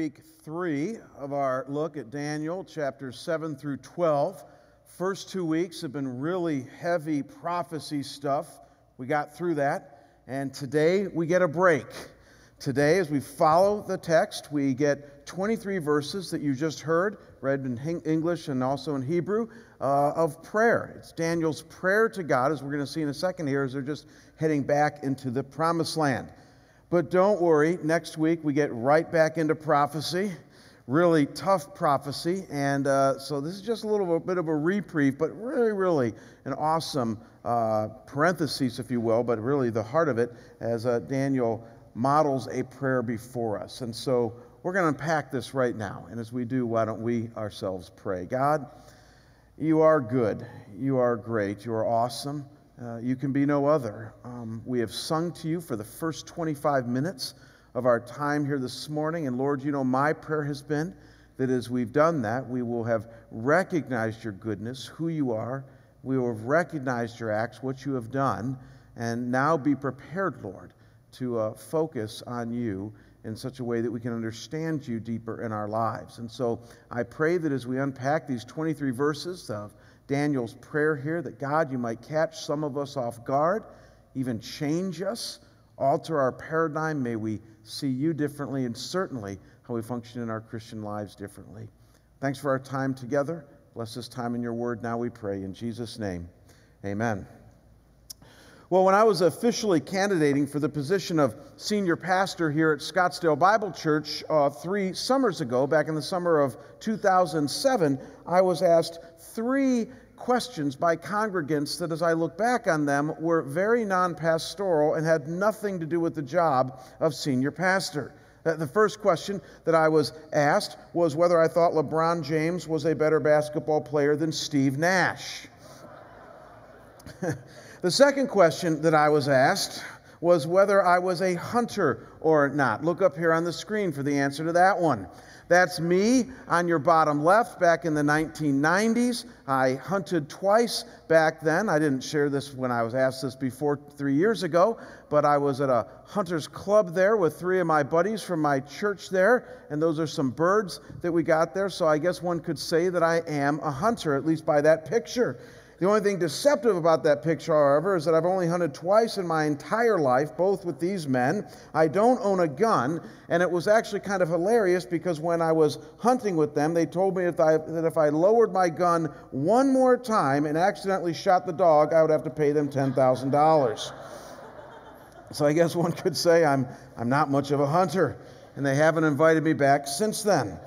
Week three of our look at Daniel, chapters 7 through 12. First two weeks have been really heavy prophecy stuff. We got through that. And today we get a break. Today, as we follow the text, we get 23 verses that you just heard, read in English and also in Hebrew, uh, of prayer. It's Daniel's prayer to God, as we're going to see in a second here, as they're just heading back into the promised land. But don't worry, next week we get right back into prophecy, really tough prophecy. And uh, so this is just a little bit of a reprieve, but really, really an awesome uh, parenthesis, if you will, but really the heart of it as uh, Daniel models a prayer before us. And so we're going to unpack this right now. And as we do, why don't we ourselves pray? God, you are good. You are great. You are awesome. Uh, you can be no other. Um, we have sung to you for the first 25 minutes of our time here this morning. And Lord, you know, my prayer has been that as we've done that, we will have recognized your goodness, who you are. We will have recognized your acts, what you have done, and now be prepared, Lord, to uh, focus on you in such a way that we can understand you deeper in our lives. And so I pray that as we unpack these 23 verses of Daniel's prayer here that God, you might catch some of us off guard, even change us, alter our paradigm. May we see you differently and certainly how we function in our Christian lives differently. Thanks for our time together. Bless this time in your word now, we pray. In Jesus' name, amen. Well, when I was officially candidating for the position of senior pastor here at Scottsdale Bible Church uh, three summers ago, back in the summer of 2007, I was asked three questions by congregants that, as I look back on them, were very non pastoral and had nothing to do with the job of senior pastor. Uh, the first question that I was asked was whether I thought LeBron James was a better basketball player than Steve Nash. the second question that I was asked was whether I was a hunter or not. Look up here on the screen for the answer to that one. That's me on your bottom left back in the 1990s. I hunted twice back then. I didn't share this when I was asked this before three years ago, but I was at a hunter's club there with three of my buddies from my church there, and those are some birds that we got there. So I guess one could say that I am a hunter, at least by that picture. The only thing deceptive about that picture, however, is that I've only hunted twice in my entire life, both with these men. I don't own a gun, and it was actually kind of hilarious because when I was hunting with them, they told me I, that if I lowered my gun one more time and accidentally shot the dog, I would have to pay them $10,000. So I guess one could say I'm, I'm not much of a hunter, and they haven't invited me back since then.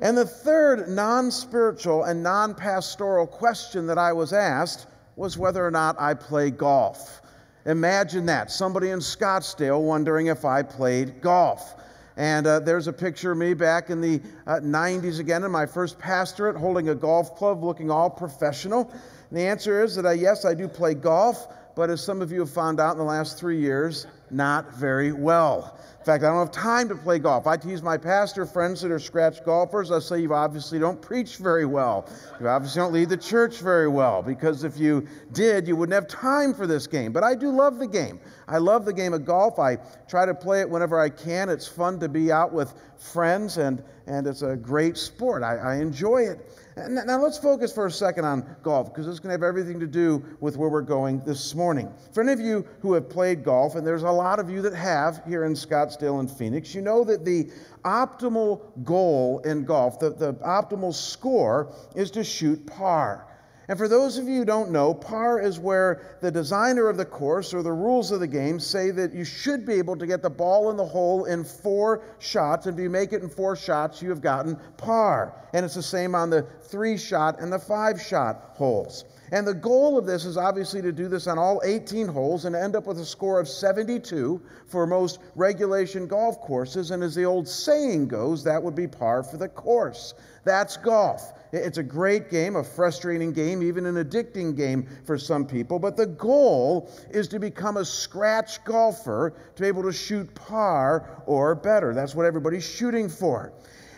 And the third non spiritual and non pastoral question that I was asked was whether or not I play golf. Imagine that somebody in Scottsdale wondering if I played golf. And uh, there's a picture of me back in the uh, 90s again in my first pastorate holding a golf club looking all professional. And the answer is that I, yes, I do play golf, but as some of you have found out in the last three years, not very well In fact, I don't have time to play golf. I tease my pastor friends that are scratch golfers. I say, You obviously don't preach very well. You obviously don't lead the church very well, because if you did, you wouldn't have time for this game. But I do love the game. I love the game of golf. I try to play it whenever I can. It's fun to be out with friends, and, and it's a great sport. I, I enjoy it. Now, let's focus for a second on golf because it's going to have everything to do with where we're going this morning. For any of you who have played golf, and there's a lot of you that have here in Scottsdale and Phoenix, you know that the optimal goal in golf, the, the optimal score, is to shoot par. And for those of you who don't know, par is where the designer of the course or the rules of the game say that you should be able to get the ball in the hole in four shots. And if you make it in four shots, you have gotten par. And it's the same on the three shot and the five shot holes. And the goal of this is obviously to do this on all 18 holes and end up with a score of 72 for most regulation golf courses. And as the old saying goes, that would be par for the course. That's golf. It's a great game, a frustrating game, even an addicting game for some people. But the goal is to become a scratch golfer to be able to shoot par or better. That's what everybody's shooting for.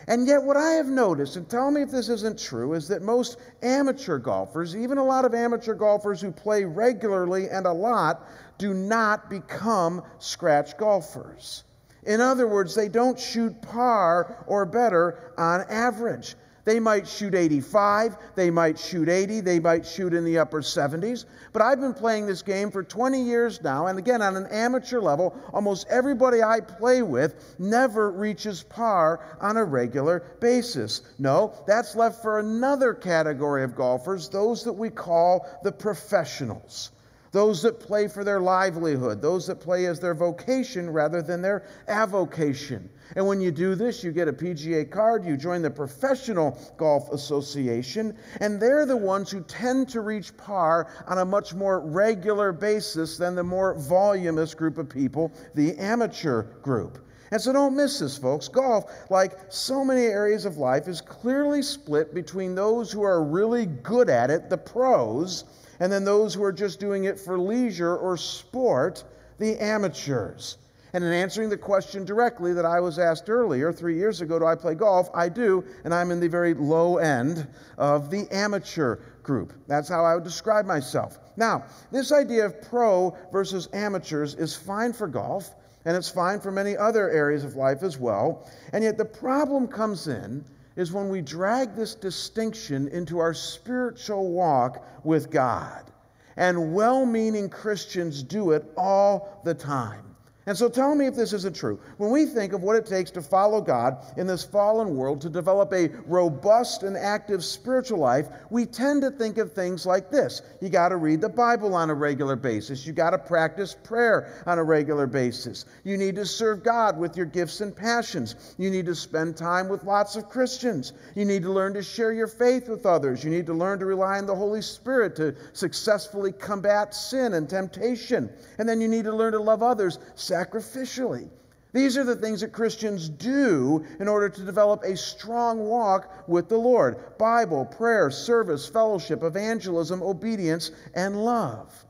And yet, what I have noticed, and tell me if this isn't true, is that most amateur golfers, even a lot of amateur golfers who play regularly and a lot, do not become scratch golfers. In other words, they don't shoot par or better on average. They might shoot 85, they might shoot 80, they might shoot in the upper 70s. But I've been playing this game for 20 years now, and again, on an amateur level, almost everybody I play with never reaches par on a regular basis. No, that's left for another category of golfers, those that we call the professionals those that play for their livelihood, those that play as their vocation rather than their avocation. And when you do this, you get a PGA card, you join the Professional Golf Association, and they're the ones who tend to reach par on a much more regular basis than the more voluminous group of people, the amateur group. And so don't miss this, folks. Golf, like so many areas of life, is clearly split between those who are really good at it, the pros, and then those who are just doing it for leisure or sport, the amateurs. And in answering the question directly that I was asked earlier, three years ago, do I play golf? I do, and I'm in the very low end of the amateur group. That's how I would describe myself. Now, this idea of pro versus amateurs is fine for golf, and it's fine for many other areas of life as well. And yet the problem comes in is when we drag this distinction into our spiritual walk with God. And well meaning Christians do it all the time. And so tell me if this isn't true. When we think of what it takes to follow God in this fallen world, to develop a robust and active spiritual life, we tend to think of things like this. You got to read the Bible on a regular basis. You got to practice prayer on a regular basis. You need to serve God with your gifts and passions. You need to spend time with lots of Christians. You need to learn to share your faith with others. You need to learn to rely on the Holy Spirit to successfully combat sin and temptation. And then you need to learn to love others sacrificially. These are the things that Christians do in order to develop a strong walk with the Lord Bible, prayer, service, fellowship, evangelism, obedience, and love.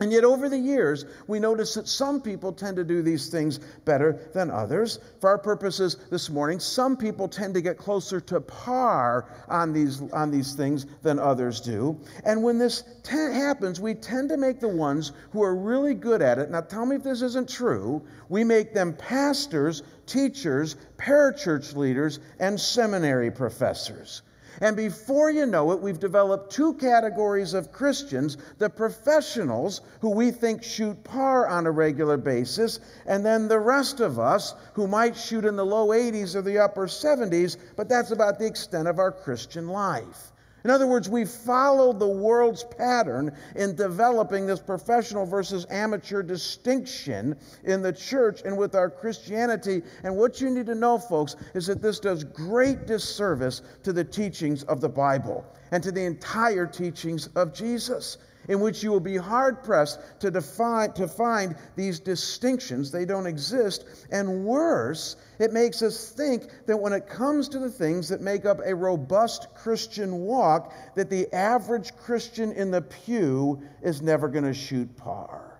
And yet, over the years, we notice that some people tend to do these things better than others. For our purposes this morning, some people tend to get closer to par on these, on these things than others do. And when this te- happens, we tend to make the ones who are really good at it. Now, tell me if this isn't true. We make them pastors, teachers, parachurch leaders, and seminary professors. And before you know it, we've developed two categories of Christians the professionals, who we think shoot par on a regular basis, and then the rest of us, who might shoot in the low 80s or the upper 70s, but that's about the extent of our Christian life. In other words, we followed the world's pattern in developing this professional versus amateur distinction in the church and with our Christianity. And what you need to know, folks, is that this does great disservice to the teachings of the Bible and to the entire teachings of Jesus in which you will be hard pressed to, define, to find these distinctions. They don't exist. And worse, it makes us think that when it comes to the things that make up a robust Christian walk, that the average Christian in the pew is never going to shoot par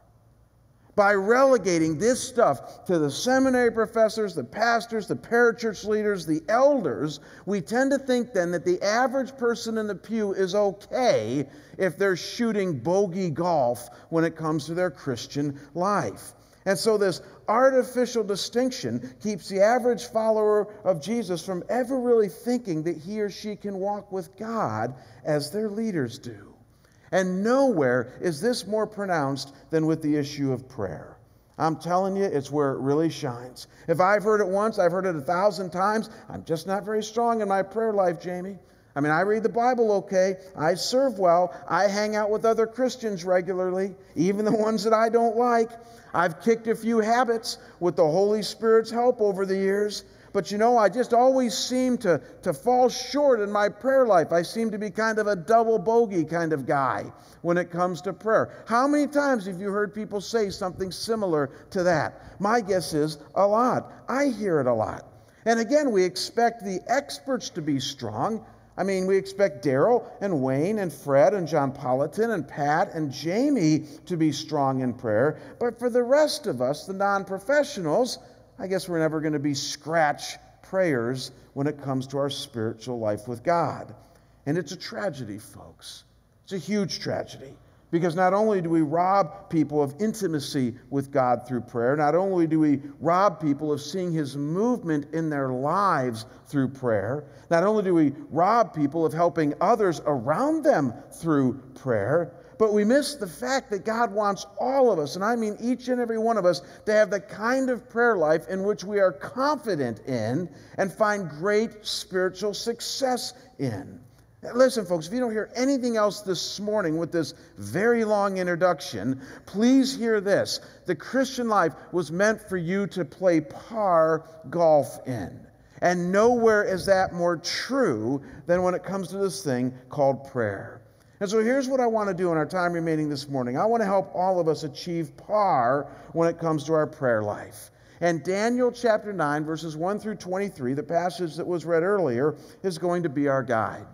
by relegating this stuff to the seminary professors, the pastors, the parachurch leaders, the elders, we tend to think then that the average person in the pew is okay if they're shooting bogey golf when it comes to their Christian life. And so, this artificial distinction keeps the average follower of Jesus from ever really thinking that he or she can walk with God as their leaders do. And nowhere is this more pronounced than with the issue of prayer. I'm telling you, it's where it really shines. If I've heard it once, I've heard it a thousand times. I'm just not very strong in my prayer life, Jamie. I mean, I read the Bible okay. I serve well. I hang out with other Christians regularly, even the ones that I don't like. I've kicked a few habits with the Holy Spirit's help over the years. But you know, I just always seem to, to fall short in my prayer life. I seem to be kind of a double bogey kind of guy when it comes to prayer. How many times have you heard people say something similar to that? My guess is a lot. I hear it a lot. And again, we expect the experts to be strong. I mean, we expect Daryl and Wayne and Fred and John Politan and Pat and Jamie to be strong in prayer. But for the rest of us, the non professionals, I guess we're never going to be scratch prayers when it comes to our spiritual life with God. And it's a tragedy, folks. It's a huge tragedy Because not only do we rob people of intimacy with God through prayer, not only do we rob people of seeing His movement in their lives through prayer, not only do we rob people of helping others around them through prayer, but we miss the fact that God wants all of us, and I mean each and every one of us, to have the kind of prayer life in which we are confident in and find great spiritual success in. Listen, folks, if you don't hear anything else this morning with this very long introduction, please hear this. The Christian life was meant for you to play par golf in. And nowhere is that more true than when it comes to this thing called prayer. And so here's what I want to do in our time remaining this morning I want to help all of us achieve par when it comes to our prayer life. And Daniel chapter 9, verses 1 through 23, the passage that was read earlier, is going to be our guide.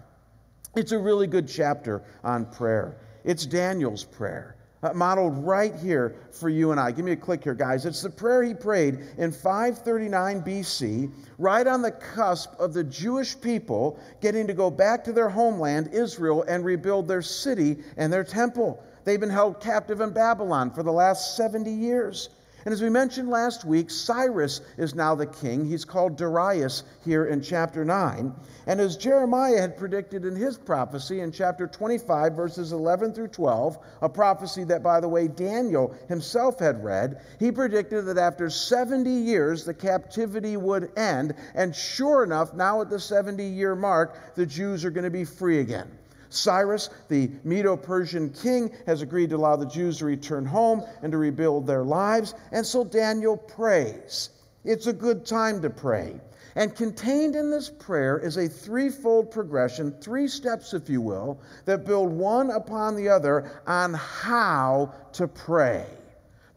It's a really good chapter on prayer. It's Daniel's prayer, uh, modeled right here for you and I. Give me a click here, guys. It's the prayer he prayed in 539 BC, right on the cusp of the Jewish people getting to go back to their homeland, Israel, and rebuild their city and their temple. They've been held captive in Babylon for the last 70 years. And as we mentioned last week, Cyrus is now the king. He's called Darius here in chapter 9. And as Jeremiah had predicted in his prophecy in chapter 25, verses 11 through 12, a prophecy that, by the way, Daniel himself had read, he predicted that after 70 years the captivity would end. And sure enough, now at the 70 year mark, the Jews are going to be free again. Cyrus, the Medo Persian king, has agreed to allow the Jews to return home and to rebuild their lives. And so Daniel prays. It's a good time to pray. And contained in this prayer is a threefold progression, three steps, if you will, that build one upon the other on how to pray.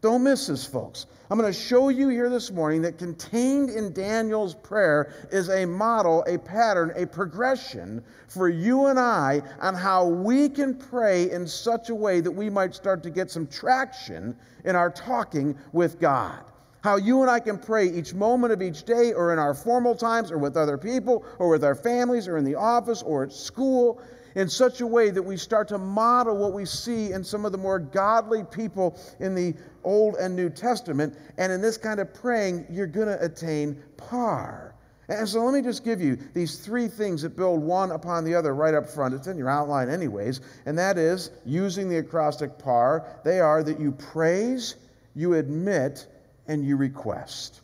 Don't miss this, folks. I'm going to show you here this morning that contained in Daniel's prayer is a model, a pattern, a progression for you and I on how we can pray in such a way that we might start to get some traction in our talking with God. How you and I can pray each moment of each day, or in our formal times, or with other people, or with our families, or in the office, or at school in such a way that we start to model what we see in some of the more godly people in the Old and New Testament. And in this kind of praying, you're going to attain par. And so let me just give you these three things that build one upon the other right up front. It's in your outline, anyways. And that is using the acrostic par. They are that you praise, you admit, and you request.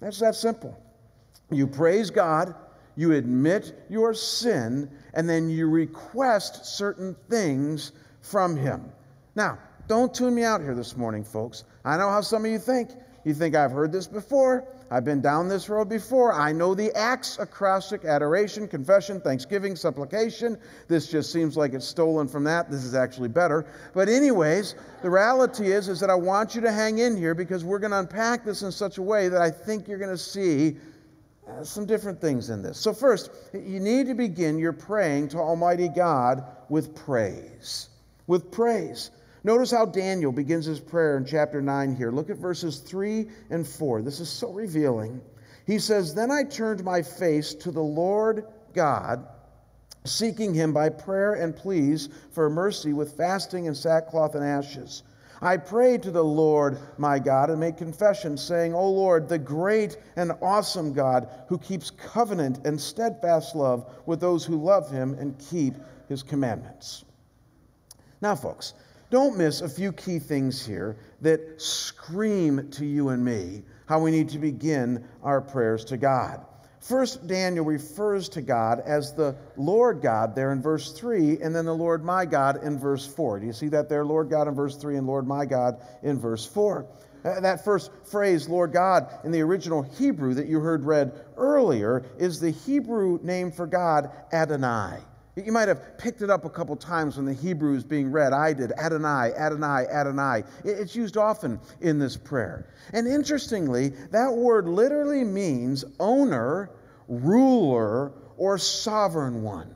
That's that simple. You praise God, you admit your sin, and then you request certain things from Him. Now, don't tune me out here this morning, folks. I know how some of you think. You think I've heard this before. I've been down this road before. I know the acts acrostic, adoration, confession, thanksgiving, supplication. This just seems like it's stolen from that. This is actually better. But anyways, the reality is is that I want you to hang in here because we're going to unpack this in such a way that I think you're going to see Uh, some different things in this. So, first, you need to begin your praying to Almighty God with praise. With praise. Notice how Daniel begins his prayer in chapter 9 here. Look at verses 3 and 4. This is so revealing. He says, Then I turned my face to the Lord God, seeking him by prayer and pleas for mercy with fasting and sackcloth and ashes. I prayed to the Lord my God and made confession, saying, O Lord, the great and awesome God who keeps covenant and steadfast love with those who love him and keep his commandments. Now, folks, don't miss a few key things here that scream to you and me how we need to begin our prayers to God. First, Daniel refers to God as the Lord God there in verse 3, and then the Lord my God in verse 4. Do you see that there? Lord God in verse 3 and Lord my God in verse 4. Uh, that first phrase, Lord God, in the original Hebrew that you heard read earlier, is the Hebrew name for God, Adonai. You might have picked it up a couple times when the Hebrew is being read. I did. Adonai, Adonai, Adonai. It's used often in this prayer. And interestingly, that word literally means owner, ruler, or sovereign one.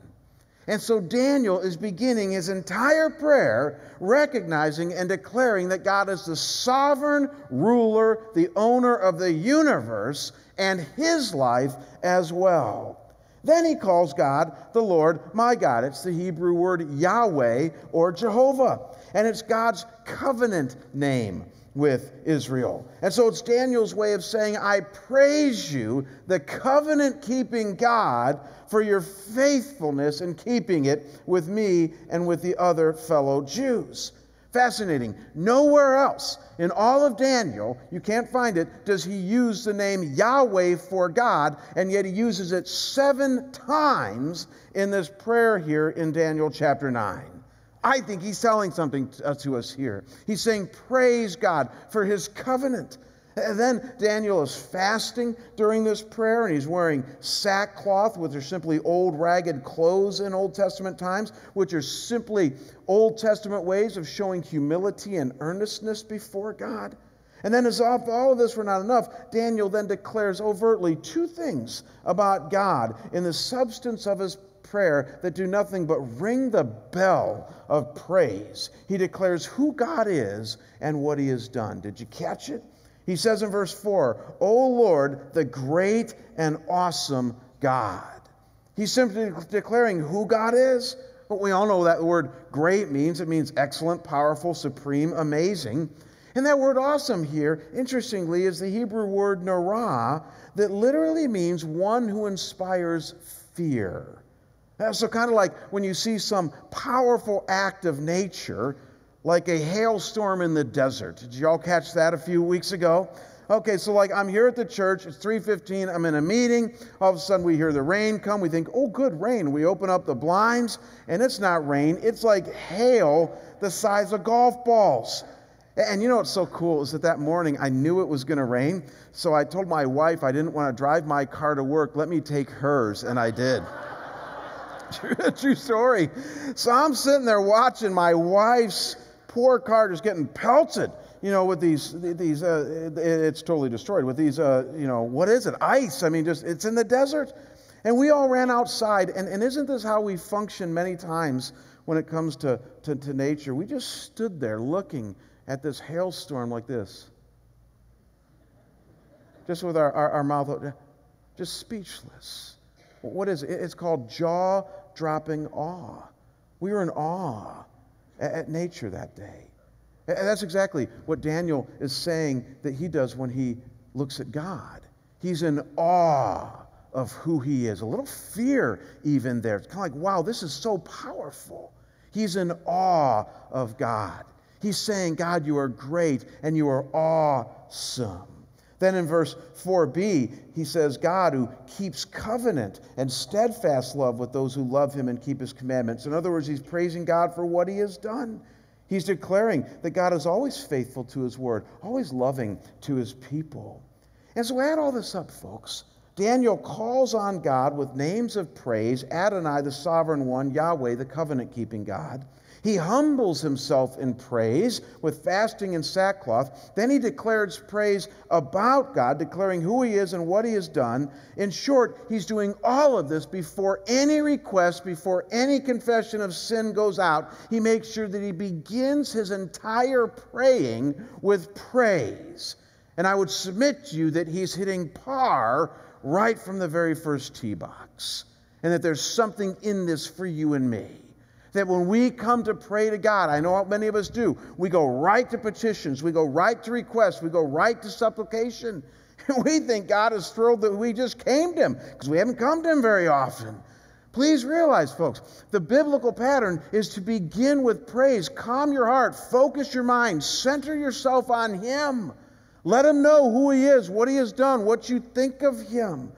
And so Daniel is beginning his entire prayer recognizing and declaring that God is the sovereign ruler, the owner of the universe, and his life as well. Then he calls God the Lord my God. It's the Hebrew word Yahweh or Jehovah. And it's God's covenant name with Israel. And so it's Daniel's way of saying, I praise you, the covenant keeping God, for your faithfulness in keeping it with me and with the other fellow Jews. Fascinating. Nowhere else in all of Daniel, you can't find it, does he use the name Yahweh for God, and yet he uses it seven times in this prayer here in Daniel chapter 9. I think he's telling something uh, to us here. He's saying, Praise God for his covenant. And then Daniel is fasting during this prayer, and he's wearing sackcloth, which are simply old ragged clothes in Old Testament times, which are simply Old Testament ways of showing humility and earnestness before God. And then, as if all of this were not enough, Daniel then declares overtly two things about God in the substance of his prayer that do nothing but ring the bell of praise. He declares who God is and what he has done. Did you catch it? He says in verse 4, O Lord, the great and awesome God. He's simply declaring who God is. But we all know that the word great means it means excellent, powerful, supreme, amazing. And that word awesome here, interestingly, is the Hebrew word narah that literally means one who inspires fear. So, kind of like when you see some powerful act of nature, like a hailstorm in the desert. Did you all catch that a few weeks ago? Okay, so like I'm here at the church, it's 3:15, I'm in a meeting, all of a sudden we hear the rain come, we think, "Oh, good rain." We open up the blinds, and it's not rain, it's like hail the size of golf balls. And you know what's so cool is that that morning I knew it was going to rain, so I told my wife I didn't want to drive my car to work, let me take hers, and I did. True story. So I'm sitting there watching my wife's poor car just getting pelted, you know, with these, these uh, it's totally destroyed, with these, uh, you know, what is it? Ice. I mean, just, it's in the desert. And we all ran outside. And, and isn't this how we function many times when it comes to, to, to nature? We just stood there looking at this hailstorm like this, just with our, our, our mouth open, just speechless. What is it? It's called jaw dropping awe. We were in awe at nature that day. And that's exactly what Daniel is saying that he does when he looks at God. He's in awe of who he is, a little fear even there. It's kind of like, wow, this is so powerful. He's in awe of God. He's saying, God, you are great and you are awesome. Then in verse 4b, he says, God who keeps covenant and steadfast love with those who love him and keep his commandments. In other words, he's praising God for what he has done. He's declaring that God is always faithful to his word, always loving to his people. And so add all this up, folks. Daniel calls on God with names of praise Adonai, the sovereign one, Yahweh, the covenant keeping God. He humbles himself in praise with fasting and sackcloth. Then he declares praise about God, declaring who he is and what he has done. In short, he's doing all of this before any request, before any confession of sin goes out. He makes sure that he begins his entire praying with praise. And I would submit to you that he's hitting par right from the very first tee box, and that there's something in this for you and me that when we come to pray to God, I know how many of us do, we go right to petitions, we go right to requests, we go right to supplication. And we think God is thrilled that we just came to Him because we haven't come to Him very often. Please realize, folks, the biblical pattern is to begin with praise. Calm your heart, focus your mind, center yourself on Him. Let Him know who He is, what He has done, what you think of Him.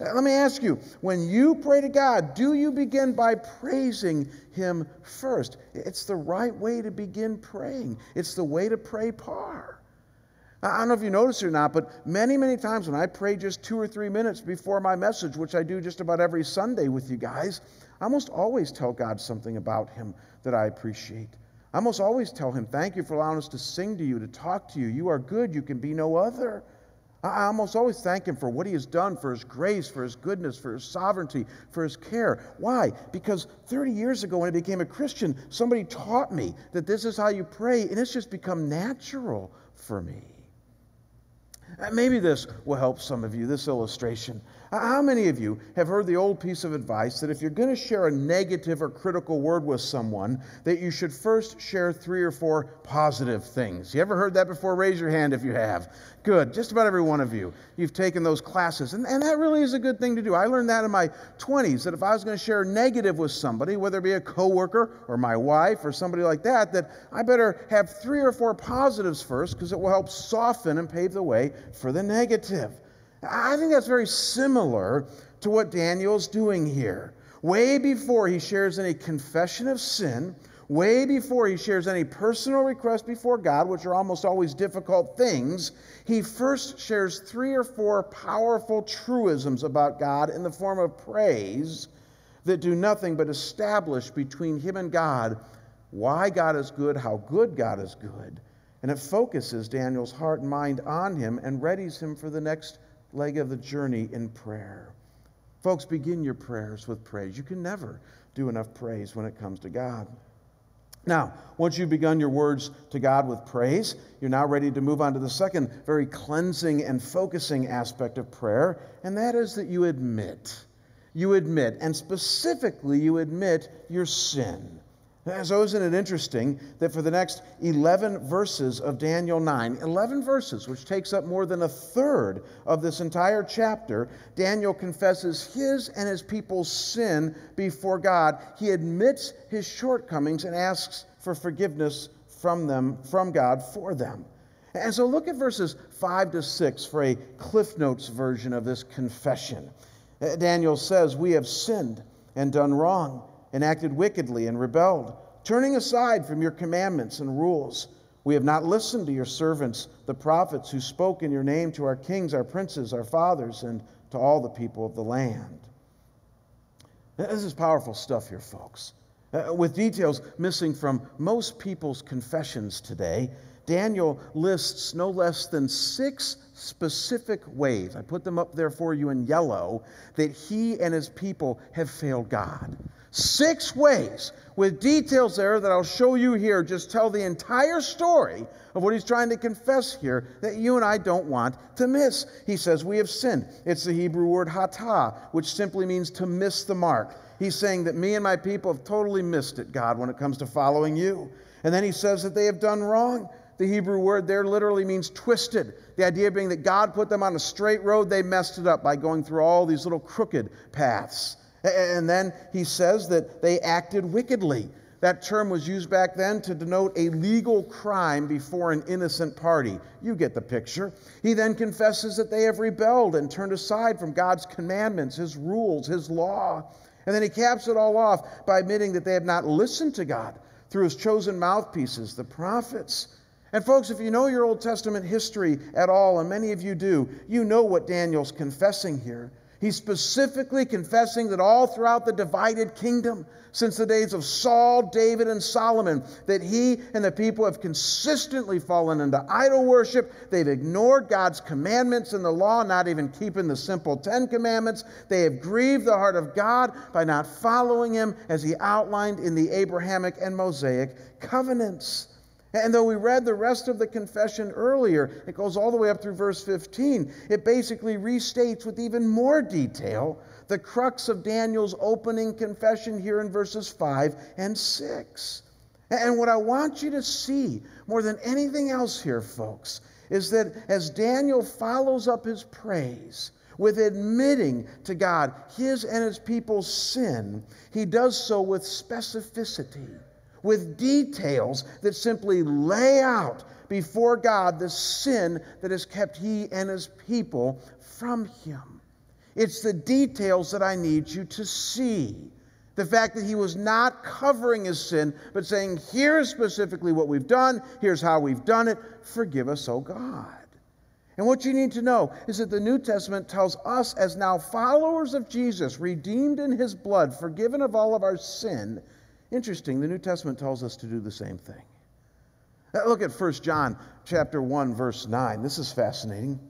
Uh, let me ask you when you pray to God, do you begin by praising Him first? It's the right way to begin praying, it's the way to pray par. I don't know if you notice it or not, but many, many times when I pray just two or three minutes before my message, which I do just about every Sunday with you guys, I almost always tell God something about Him that I appreciate. I almost always tell Him, Thank you for allowing us to sing to you, to talk to you. You are good, you can be no other. I almost always thank Him for what He has done, for His grace, for His goodness, for His sovereignty, for His care. Why? Because 30 years ago, when I became a Christian, somebody taught me that this is how you pray, and it's just become natural for me. Maybe this will help some of you, this illustration. How many of you have heard the old piece of advice that if you're going to share a negative or critical word with someone, that you should first share three or four positive things? You ever heard that before? Raise your hand if you have. Good. Just about every one of you. You've taken those classes. And, and that really is a good thing to do. I learned that in my 20s that if I was going to share negative with somebody, whether it be a coworker or my wife or somebody like that, that I better have three or four positives first because it will help soften and pave the way for the negative. I think that's very similar to what Daniel's doing here. Way before he shares any confession of sin, way before he shares any personal request before God, which are almost always difficult things, he first shares three or four powerful truisms about God in the form of praise that do nothing but establish between him and God why God is good, how good God is good. And it focuses Daniel's heart and mind on him and readies him for the next leg of the journey in prayer. Folks, begin your prayers with praise. You can never do enough praise when it comes to God. Now, once you've begun your words to God with praise, you're now ready to move on to the second very cleansing and focusing aspect of prayer, and that is that you admit. You admit, and specifically, you admit your sin. So, isn't it interesting that for the next 11 verses of Daniel 9, 11 verses, which takes up more than a third of this entire chapter, Daniel confesses his and his people's sin before God. He admits his shortcomings and asks for forgiveness from them, from God for them. And so, look at verses 5 to 6 for a Cliff Notes version of this confession. Uh, Daniel says, We have sinned and done wrong and acted wickedly and rebelled, turning aside from your commandments and rules. We have not listened to your servants, the prophets, who spoke in your name to our kings, our princes, our fathers, and to all the people of the land. This is powerful stuff here, folks. Uh, with details missing from most people's confessions today, Daniel lists no less than six specific ways, I put them up there for you in yellow, that he and his people have failed God. Six ways with details there that I'll show you here just tell the entire story of what he's trying to confess here that you and I don't want to miss. He says, We have sinned. It's the Hebrew word hatah, which simply means to miss the mark. He's saying that me and my people have totally missed it, God, when it comes to following you. And then he says that they have done wrong. The Hebrew word there literally means twisted. The idea being that God put them on a straight road, they messed it up by going through all these little crooked paths. And then he says that they acted wickedly. That term was used back then to denote a legal crime before an innocent party. You get the picture. He then confesses that they have rebelled and turned aside from God's commandments, His rules, His law. And then he caps it all off by admitting that they have not listened to God through His chosen mouthpieces, the prophets. And, folks, if you know your Old Testament history at all, and many of you do, you know what Daniel's confessing here. He's specifically confessing that all throughout the divided kingdom, since the days of Saul, David, and Solomon, that he and the people have consistently fallen into idol worship. They've ignored God's commandments and the law, not even keeping the simple Ten Commandments. They have grieved the heart of God by not following him as he outlined in the Abrahamic and Mosaic covenants. And though we read the rest of the confession earlier, it goes all the way up through verse 15. It basically restates with even more detail the crux of Daniel's opening confession here in verses 5 and 6. And what I want you to see more than anything else here, folks, is that as Daniel follows up his praise, with admitting to God his and his people's sin, he does so with specificity with details that simply lay out before God the sin that has kept he and his people from him. It's the details that I need you to see. The fact that he was not covering his sin, but saying, here's specifically what we've done, here's how we've done it, forgive us, O God. And what you need to know is that the New Testament tells us, as now followers of Jesus, redeemed in his blood, forgiven of all of our sin, Interesting, the New Testament tells us to do the same thing. Uh, look at 1 John chapter 1 verse 9. This is fascinating.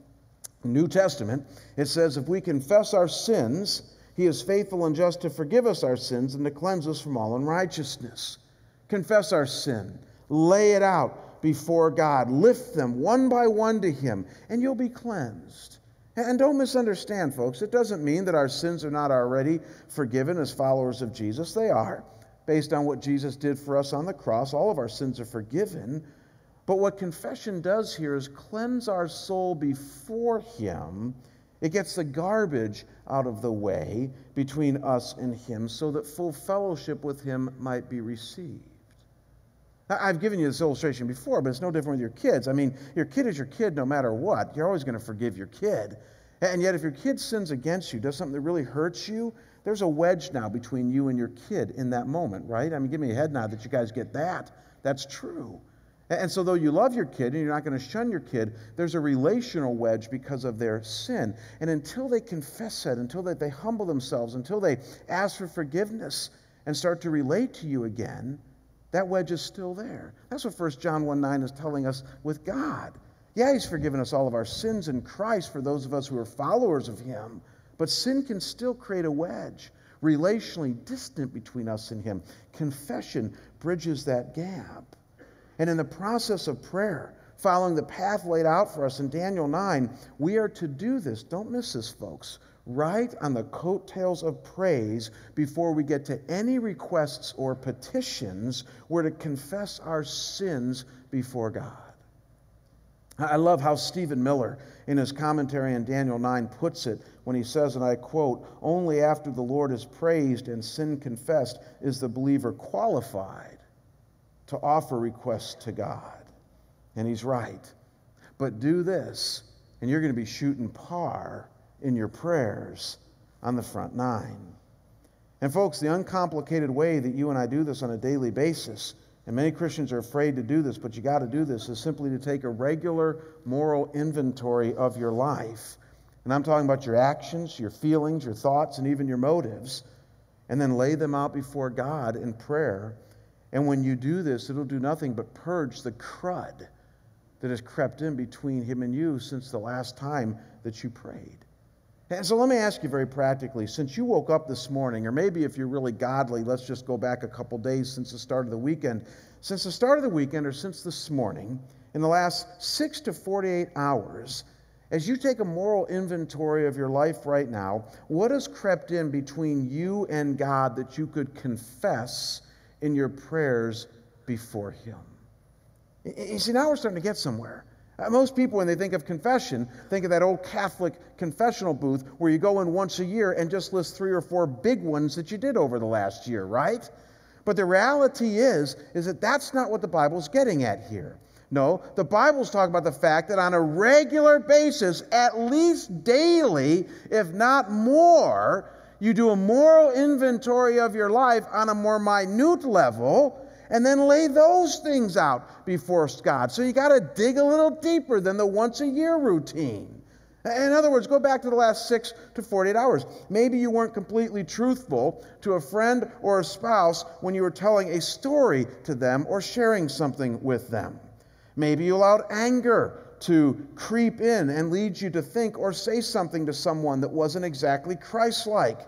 New Testament, it says if we confess our sins, he is faithful and just to forgive us our sins and to cleanse us from all unrighteousness. Confess our sin. Lay it out before God. Lift them one by one to him, and you'll be cleansed. And don't misunderstand, folks. It doesn't mean that our sins are not already forgiven as followers of Jesus. They are. Based on what Jesus did for us on the cross, all of our sins are forgiven. But what confession does here is cleanse our soul before Him. It gets the garbage out of the way between us and Him so that full fellowship with Him might be received. I've given you this illustration before, but it's no different with your kids. I mean, your kid is your kid no matter what. You're always going to forgive your kid. And yet, if your kid sins against you, does something that really hurts you, there's a wedge now between you and your kid in that moment, right? I mean, give me a head nod that you guys get that. That's true. And so, though you love your kid and you're not going to shun your kid, there's a relational wedge because of their sin. And until they confess that, until they, they humble themselves, until they ask for forgiveness and start to relate to you again, that wedge is still there. That's what 1 John 1 9 is telling us with God. Yeah, He's forgiven us all of our sins in Christ for those of us who are followers of Him, but sin can still create a wedge, relationally distant between us and Him. Confession bridges that gap. And in the process of prayer, following the path laid out for us in Daniel 9, we are to do this. Don't miss this, folks right on the coattails of praise before we get to any requests or petitions. We're to confess our sins before God. I love how Stephen Miller, in his commentary on Daniel 9, puts it when he says, and I quote, Only after the Lord is praised and sin confessed is the believer qualified to offer requests to God. And he's right. But do this, and you're going to be shooting par in your prayers on the front nine. And, folks, the uncomplicated way that you and I do this on a daily basis, and many Christians are afraid to do this, but you got to do this, is simply to take a regular moral inventory of your life. And I'm talking about your actions, your feelings, your thoughts, and even your motives, and then lay them out before God in prayer. And when you do this, it'll do nothing but purge the crud that has crept in between Him and you since the last time that you prayed. And so let me ask you very practically since you woke up this morning, or maybe if you're really godly, let's just go back a couple days since the start of the weekend. Since the start of the weekend, or since this morning, in the last six to 48 hours, as you take a moral inventory of your life right now, what has crept in between you and God that you could confess in your prayers before Him? You see, now we're starting to get somewhere. Uh, most people, when they think of confession, think of that old Catholic confessional booth where you go in once a year and just list three or four big ones that you did over the last year, right? But the reality is, is that that's not what the Bible's getting at here. No, the Bible's talking about the fact that on a regular basis, at least daily, if not more, you do a moral inventory of your life on a more minute level and then lay those things out before God. So you got to dig a little deeper than the once a year routine. In other words, go back to the last six to 48 hours. Maybe you weren't completely truthful to a friend or a spouse when you were telling a story to them or sharing something with them. Maybe you allowed anger to creep in and lead you to think or say something to someone that wasn't exactly Christ like.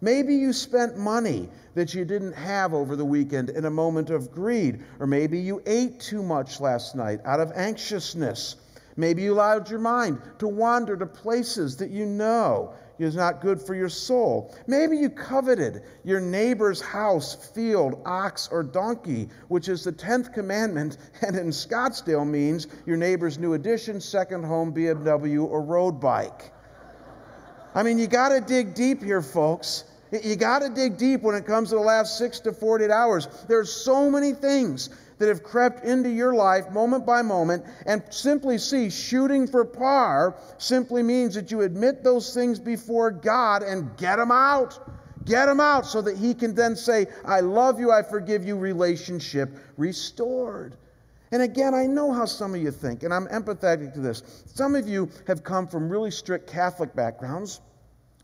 Maybe you spent money that you didn't have over the weekend in a moment of greed. Or maybe you ate too much last night out of anxiousness. Maybe you allowed your mind to wander to places that you know is not good for your soul. Maybe you coveted your neighbor's house, field, ox, or donkey, which is the 10th commandment, and in Scottsdale means your neighbor's new addition, second home, BMW, or road bike. I mean, you got to dig deep here, folks. You got to dig deep when it comes to the last six to 48 hours. There's so many things that have crept into your life moment by moment, and simply see shooting for par simply means that you admit those things before God and get them out. Get them out so that He can then say, I love you, I forgive you, relationship restored. And again, I know how some of you think, and I'm empathetic to this. Some of you have come from really strict Catholic backgrounds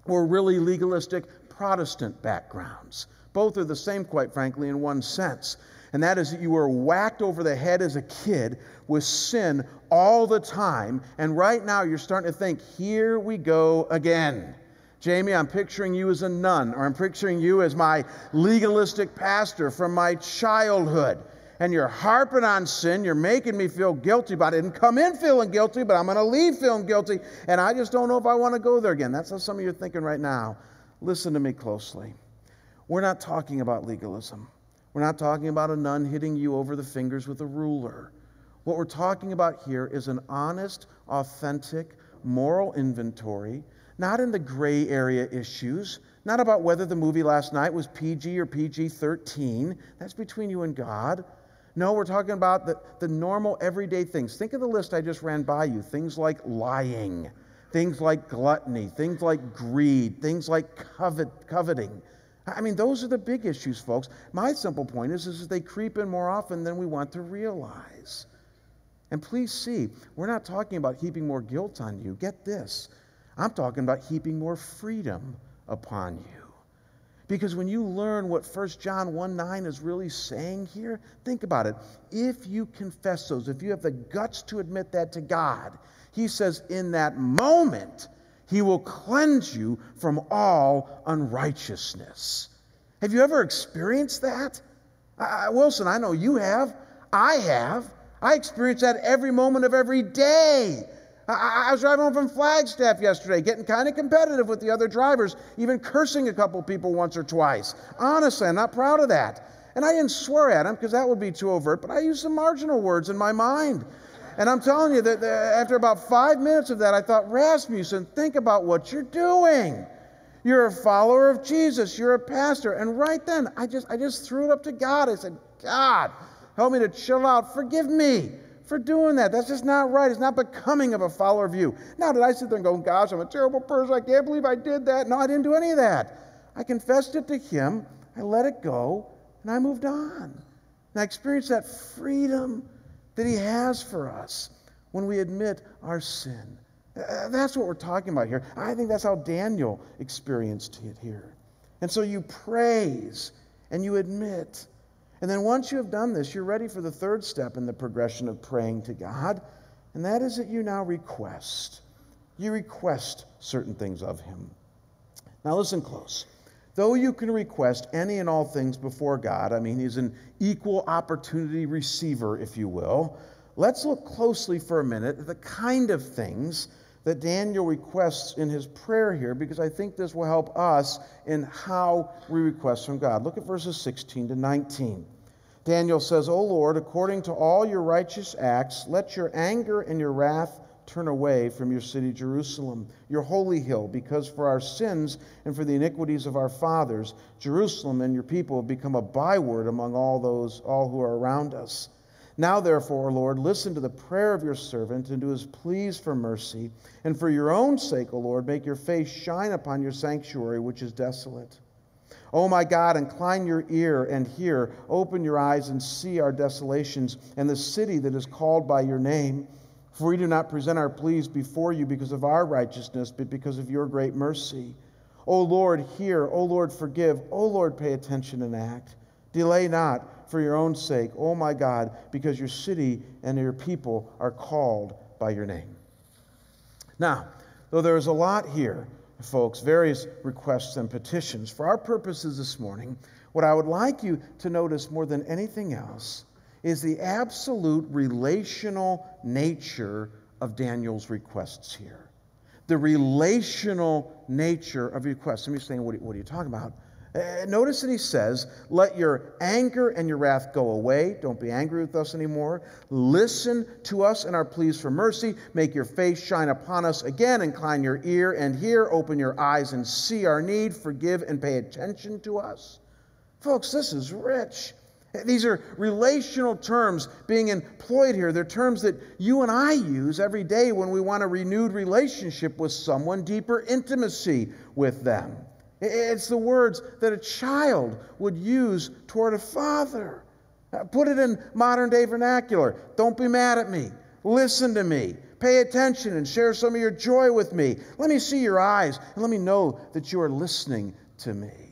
or really legalistic Protestant backgrounds. Both are the same, quite frankly, in one sense. And that is that you were whacked over the head as a kid with sin all the time. And right now you're starting to think, here we go again. Jamie, I'm picturing you as a nun, or I'm picturing you as my legalistic pastor from my childhood. and you're harping on sin. You're making me feel guilty about it. I didn't come in feeling guilty, but I'm going to leave feeling guilty, and I just don't know if I want to go there again. That's how some of you are thinking right now. Listen to me closely. We're not talking about legalism. We're not talking about a nun hitting you over the fingers with a ruler. What we're talking about here is an honest, authentic, moral inventory, not in the gray area issues, not about whether the movie last night was PG or PG 13. That's between you and God. No, we're talking about the, the normal everyday things. Think of the list I just ran by you things like lying, things like gluttony, things like greed, things like covet, coveting. I mean, those are the big issues, folks. My simple point is, is they creep in more often than we want to realize. And please see, we're not talking about heaping more guilt on you. Get this. I'm talking about heaping more freedom upon you. Because when you learn what 1 John 1 9 is really saying here, think about it. If you confess those, if you have the guts to admit that to God, He says, in that moment, He will cleanse you from all unrighteousness. Have you ever experienced that? Uh, Wilson, I know you have. I have. I experience that every moment of every day. I, I was driving home from Flagstaff yesterday, getting kind of competitive with the other drivers, even cursing a couple people once or twice. Honestly, I'm not proud of that. And I didn't swear at them because that would be too overt, but I used some marginal words in my mind. And I'm telling you that after about five minutes of that, I thought, Rasmussen, think about what you're doing. You're a follower of Jesus. You're a pastor. And right then, I just, I just threw it up to God. I said, God, help me to chill out. Forgive me for doing that. That's just not right. It's not becoming of a follower of you. Now, did I sit there and go, gosh, I'm a terrible person. I can't believe I did that? No, I didn't do any of that. I confessed it to Him, I let it go, and I moved on. And I experienced that freedom that He has for us when we admit our sin. Uh, that's what we're talking about here. I think that's how Daniel experienced it here. And so you praise and you admit and then once you have done this, you're ready for the third step in the progression of praying to God, and that is that you now request. You request certain things of Him. Now, listen close. Though you can request any and all things before God, I mean, He's an equal opportunity receiver, if you will, let's look closely for a minute at the kind of things that Daniel requests in his prayer here because I think this will help us in how we request from God. Look at verses 16 to 19. Daniel says, O Lord, according to all your righteous acts, let your anger and your wrath turn away from your city Jerusalem, your holy hill, because for our sins and for the iniquities of our fathers, Jerusalem and your people have become a byword among all those all who are around us. Now, therefore, Lord, listen to the prayer of your servant and to his pleas for mercy. And for your own sake, O Lord, make your face shine upon your sanctuary, which is desolate. O my God, incline your ear and hear. Open your eyes and see our desolations and the city that is called by your name. For we do not present our pleas before you because of our righteousness, but because of your great mercy. O Lord, hear. O Lord, forgive. O Lord, pay attention and act. Delay not for your own sake, O my God, because your city and your people are called by your name. Now, though there is a lot here, folks, various requests and petitions, for our purposes this morning, what I would like you to notice more than anything else is the absolute relational nature of Daniel's requests here. The relational nature of requests. Some of you saying, what are you talking about? Uh, notice that he says, Let your anger and your wrath go away. Don't be angry with us anymore. Listen to us and our pleas for mercy. Make your face shine upon us again. Incline your ear and hear. Open your eyes and see our need. Forgive and pay attention to us. Folks, this is rich. These are relational terms being employed here. They're terms that you and I use every day when we want a renewed relationship with someone, deeper intimacy with them. It's the words that a child would use toward a father. Uh, put it in modern day vernacular. Don't be mad at me. Listen to me. Pay attention and share some of your joy with me. Let me see your eyes and let me know that you are listening to me.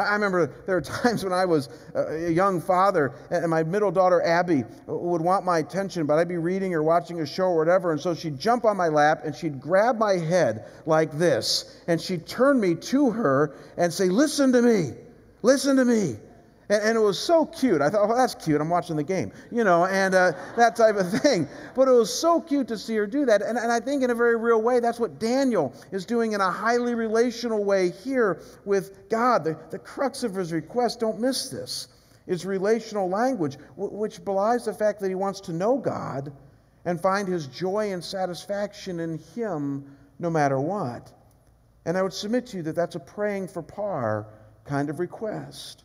I remember there were times when I was a young father, and my middle daughter, Abby, would want my attention, but I'd be reading or watching a show or whatever, and so she'd jump on my lap and she'd grab my head like this, and she'd turn me to her and say, Listen to me, listen to me. And, and, it was so cute. I thought, well, that's cute. I'm watching the game, you know, and uh, that type of thing. But it was so cute to see her do that. And, and I think, in a very real way, that's what Daniel is doing in a highly relational way here with God. The, the crux of his request, don't miss this, is relational language, which belies the fact that he wants to know God and find his joy and satisfaction in him no matter what. And I would submit to you that that's a praying for par kind of request.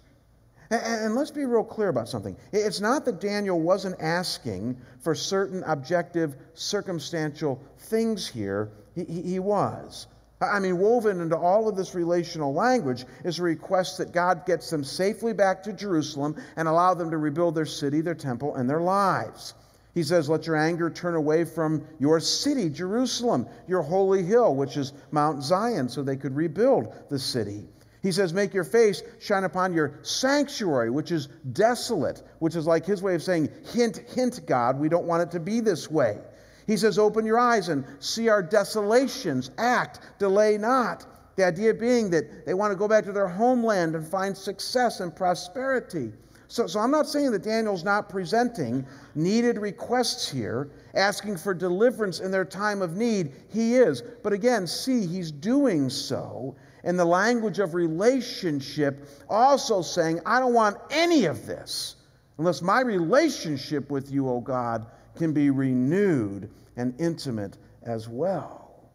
And let's be real clear about something. It's not that Daniel wasn't asking for certain objective, circumstantial things here, he, was. I mean, woven into all of this relational language is a request that God gets them safely back to Jerusalem and allow them to rebuild their city, their temple, and their lives. He says, Let your anger turn away from your city, Jerusalem, your holy hill, which is Mount Zion, so they could rebuild the city. He says, Make your face shine upon your sanctuary, which is desolate, which is like his way of saying, Hint, hint, God, we don't want it to be this way. He says, Open your eyes and see our desolations. Act, delay not. The idea being that they want to go back to their homeland and find success and prosperity. So, so I'm not saying that Daniel's not presenting needed requests here, asking for deliverance in their time of need. He is. But again, see, he's doing so in the language of relationship, also saying, I don't want any of this unless my relationship with you, O God, can be renewed and intimate as well.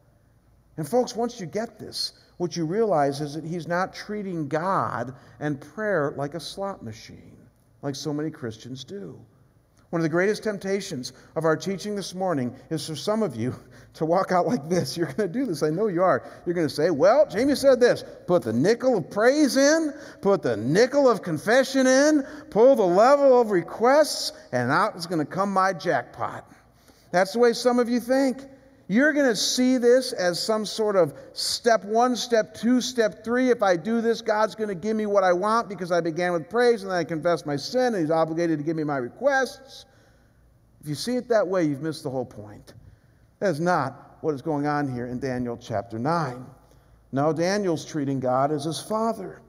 And, folks, once you get this, what you realize is that he's not treating God and prayer like a slot machine, like so many Christians do. One of the greatest temptations of our teaching this morning is for some of you to walk out like this. You're going to do this. I know you are. You're going to say, Well, Jamie said this put the nickel of praise in, put the nickel of confession in, pull the level of requests, and out is going to come my jackpot. That's the way some of you think. You're going to see this as some sort of step one, step two, step three. If I do this, God's going to give me what I want because I began with praise and then I confess my sin and He's obligated to give me my requests. If you see it that way, you've missed the whole point. That is not what is going on here in Daniel chapter 9. No, Daniel's treating God as his father,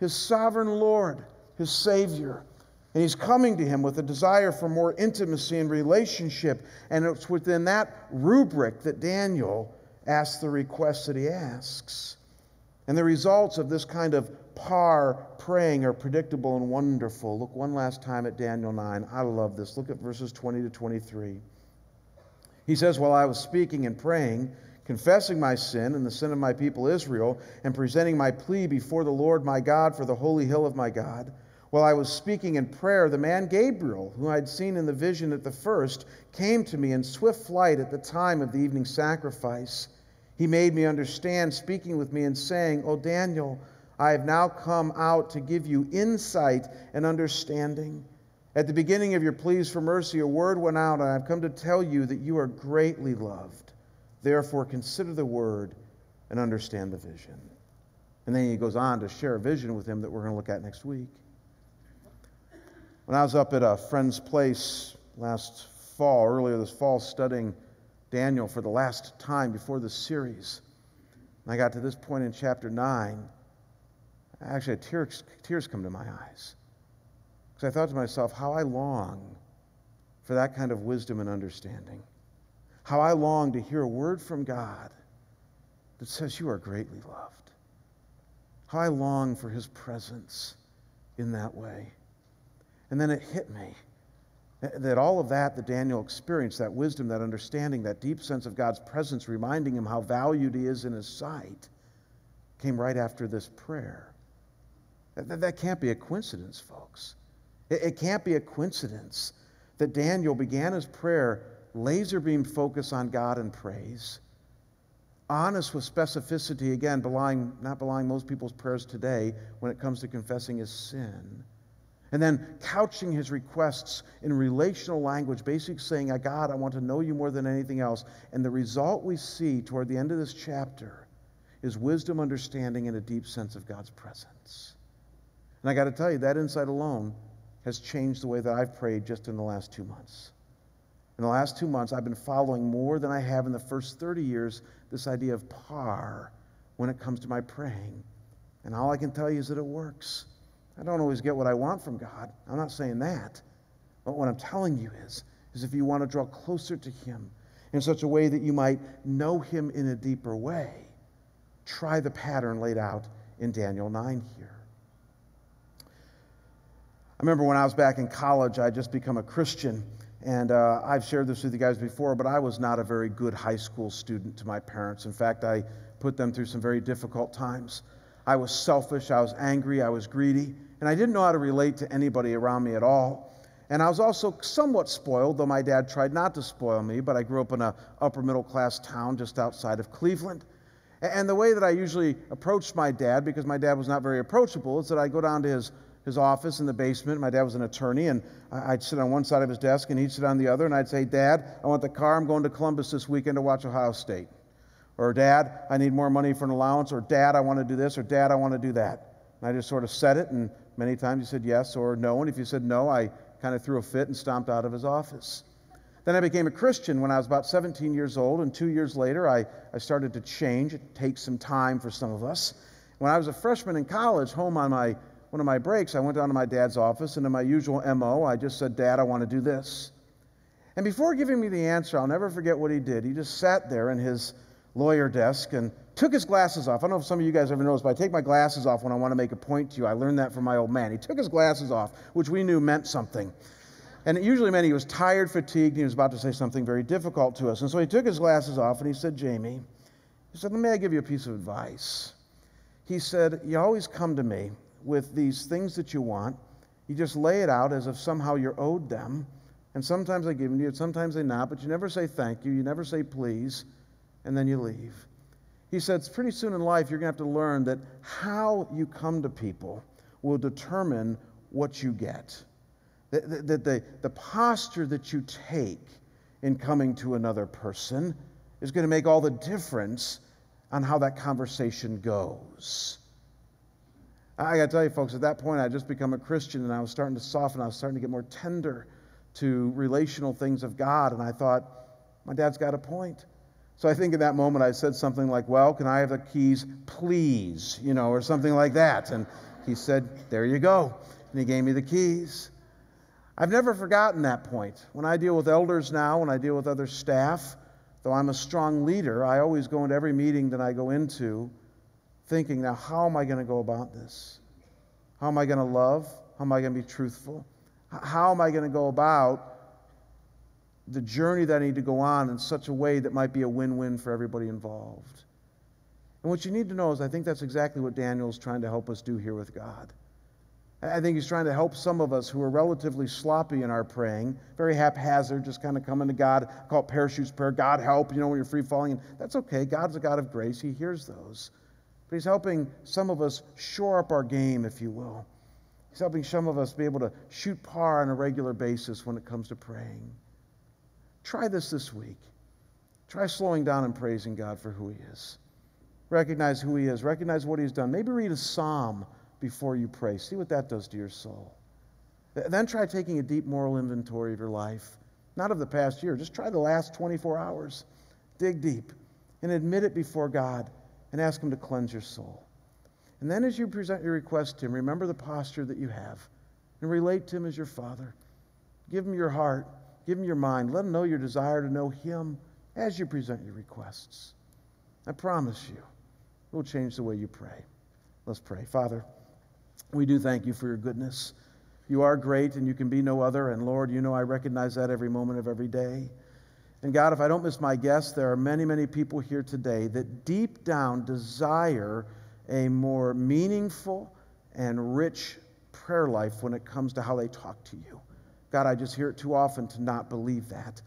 his sovereign Lord, his Savior. And he's coming to him with a desire for more intimacy and relationship. And it's within that rubric that Daniel asks the request that he asks. And the results of this kind of par praying are predictable and wonderful. Look one last time at Daniel 9. I love this. Look at verses 20 to 23. He says, While I was speaking and praying, confessing my sin and the sin of my people Israel, and presenting my plea before the Lord my God for the holy hill of my God, while I was speaking in prayer, the man Gabriel, who I had seen in the vision at the first, came to me in swift flight at the time of the evening sacrifice. He made me understand, speaking with me and saying, O Daniel, I have now come out to give you insight and understanding. At the beginning of your pleas for mercy, a word went out, and I've come to tell you that you are greatly loved. Therefore, consider the word and understand the vision. And then he goes on to share a vision with him that we're going to look at next week. When I was up at a friend's place last fall, earlier this fall, studying Daniel for the last time before the series, and I got to this point in chapter 9, actually tears, tears come to my eyes. Because I thought to myself, how I long for that kind of wisdom and understanding. How I long to hear a word from God that says, You are greatly loved. How I long for his presence in that way. And then it hit me that all of that that Daniel experienced, that wisdom, that understanding, that deep sense of God's presence, reminding him how valued he is in his sight, came right after this prayer. That, that can't be a coincidence, folks. It, it can't be a coincidence that Daniel began his prayer laser beam focus on God and praise, honest with specificity, again, belying, not belying most people's prayers today when it comes to confessing his sin and then couching his requests in relational language, basically saying, God, I want to know you more than anything else. And the result we see toward the end of this chapter is wisdom, understanding, and a deep sense of God's presence. And I got to tell you, that insight alone has changed the way that I've prayed just in the last two months. In the last two months, I've been following more than I have in the first 30 years this idea of par when it comes to my praying. And all I can tell you is that it works. I don't always get what I want from God. I'm not saying that. But what I'm telling you is, is if you want to draw closer to Him in such a way that you might know Him in a deeper way, try the pattern laid out in Daniel 9 here. I remember when I was back in college, I would just become a Christian. And uh, I've shared this with you guys before, but I was not a very good high school student to my parents. In fact, I put them through some very difficult times. I was selfish, I was angry, I was greedy, and I didn't know how to relate to anybody around me at all. And I was also somewhat spoiled, though my dad tried not to spoil me, but I grew up in an upper middle class town just outside of Cleveland. And the way that I usually approached my dad, because my dad was not very approachable, is that I'd go down to his his office in the basement. My dad was an attorney, and I'd sit on one side of his desk and he'd sit on the other, and I'd say, Dad, I want the car. I'm going to Columbus this weekend to watch Ohio State. Or, Dad, I need more money for an allowance. Or, Dad, I want to do this. Or, Dad, I want to do that. And I just sort of said it, and many times he said yes or no. And if you said no, I kind of threw a fit and stomped out of his office. Then I became a Christian when I was about 17 years old, and two years later, I, I started to change. It takes some time for some of us. When I was a freshman in college, home on my one of my breaks, I went down to my dad's office, and in my usual MO, I just said, Dad, I want to do this. And before giving me the answer, I'll never forget what he did. He just sat there in his lawyer desk and took his glasses off. I don't know if some of you guys ever noticed, but I take my glasses off when I want to make a point to you. I learned that from my old man. He took his glasses off, which we knew meant something. And it usually meant he was tired, fatigued, and he was about to say something very difficult to us. And so he took his glasses off and he said, Jamie, he said, Let me give you a piece of advice. He said, You always come to me with these things that you want. You just lay it out as if somehow you're owed them. And sometimes they give them to you, sometimes they not, but you never say thank you, you never say please, and then you leave. He says, pretty soon in life, you're going to have to learn that how you come to people will determine what you get. That the, the, the, posture that you take in coming to another person is going to make all the difference on how that conversation goes. I got to tell you, folks, at that point, I just become a Christian and I was starting to soften. I was starting to get more tender to relational things of God. And I thought, my dad's got a point. So I think in that moment I said something like, Well, can I have the keys, please? You know, or something like that. And he said, There you go. And he gave me the keys. I've never forgotten that point. When I deal with elders now, when I deal with other staff, though I'm a strong leader, I always go into every meeting that I go into thinking, now, how am I going to go about this? How am I going to love? How am I going to be truthful? How am I going to go about the journey that I need to go on in such a way that might be a win win for everybody involved? And what you need to know is I think that's exactly what Daniel is trying to help us do here with God. I think he's trying to help some of us who are relatively sloppy in our praying, very haphazard, just kind of coming to God, call it parachutes prayer, God help, you know, when you're free falling. And that's okay. God's a God of grace. He hears those. But He's helping some of us shore up our game, if you will. He's helping some of us be able to shoot par on a regular basis when it comes to praying. Try this this week. Try slowing down and praising God for who He is. Recognize who He is, recognize what He's done. Maybe read a psalm before you pray. See what that does to your soul. Then try taking a deep moral inventory of your life. Not of the past year, just try the last 24 hours. Dig deep and admit it before God and ask Him to cleanse your soul. And then, as you present your request to Him, remember the posture that you have and relate to Him as your Father. Give Him your heart, give Him your mind. Let Him know your desire to know Him as you present your requests. I promise you, it will change the way you pray. Let's pray. Father, we do thank you for your goodness. You are great and you can be no other. And Lord, you know I recognize that every moment of every day. And God, if I don't miss my guess, there are many, many people here today that deep down desire a more meaningful and rich prayer life when it comes to how they talk to you. God, I just hear it too often to not believe that.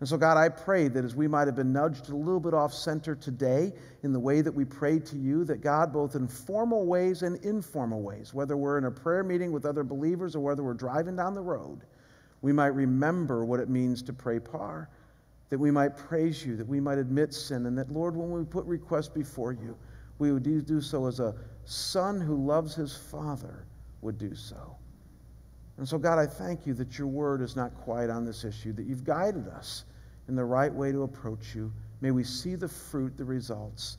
And so, God, I pray that as we might have been nudged a little bit off center today in the way that we pray to you, that God, both in formal ways and informal ways, whether we're in a prayer meeting with other believers or whether we're driving down the road, we might remember what it means to pray par that we might praise you, that we might admit sin, and that, Lord, when we put requests before you, we would do so as a son who loves his father would do so. And so, God, I thank you that your word is not quiet on this issue, that you've guided us in the right way to approach you. May we see the fruit, the results.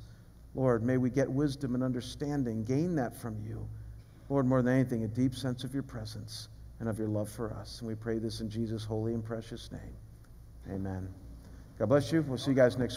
Lord, may we get wisdom and understanding, gain that from you. Lord, more than anything, a deep sense of your presence and of your love for us. And we pray this in Jesus' holy and precious name. Amen. God bless you. We'll see you guys next